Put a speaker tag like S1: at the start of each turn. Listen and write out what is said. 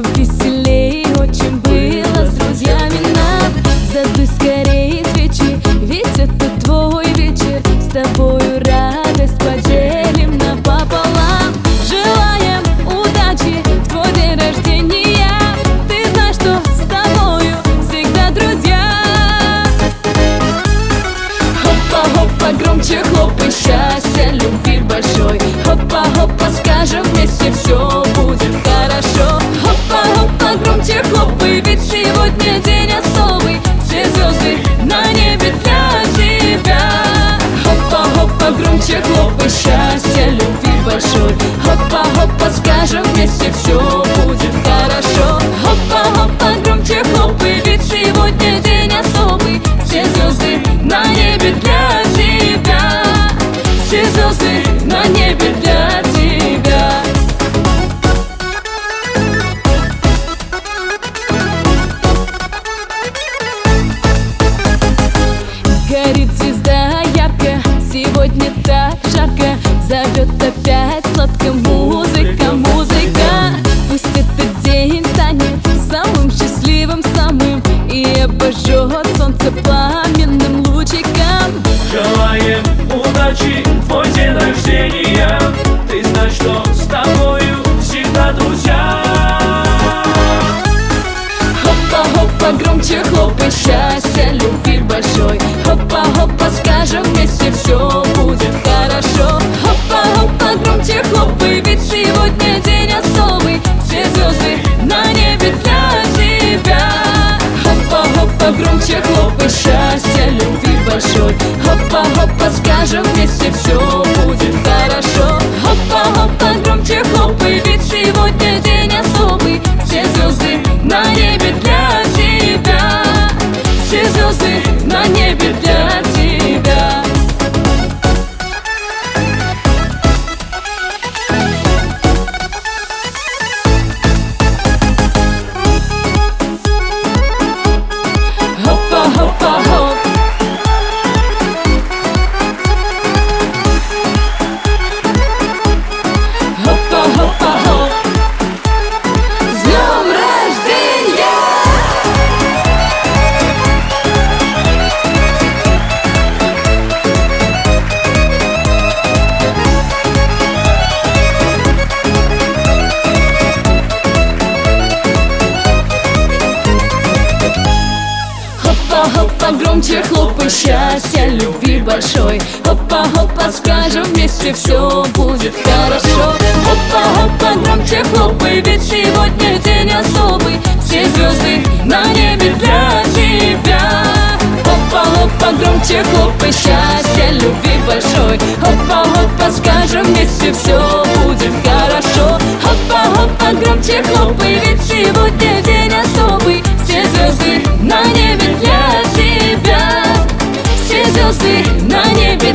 S1: будто веселей. Очень было с
S2: друзьями нам Задуй скорее свечи Ведь это твой вечер. С тобой желанием удачи Твой день рождения. Ты знаешь, что с тобою всегда друзья. Хопа-хопа, громче хлопай, счастья, скажем Хопа-хопа, громче хлопай, счастья, любви большой. Хопа-хопа, скажем вместе, все будет хорошо. Хопа-хопа, громче хлопай, ведь сегодня день особый. Все звезды на небе для тебя. Хопа-хопа, громче хлопай, счастья, любви большой. Хопа-хопа, скажем вместе, все звезды на небе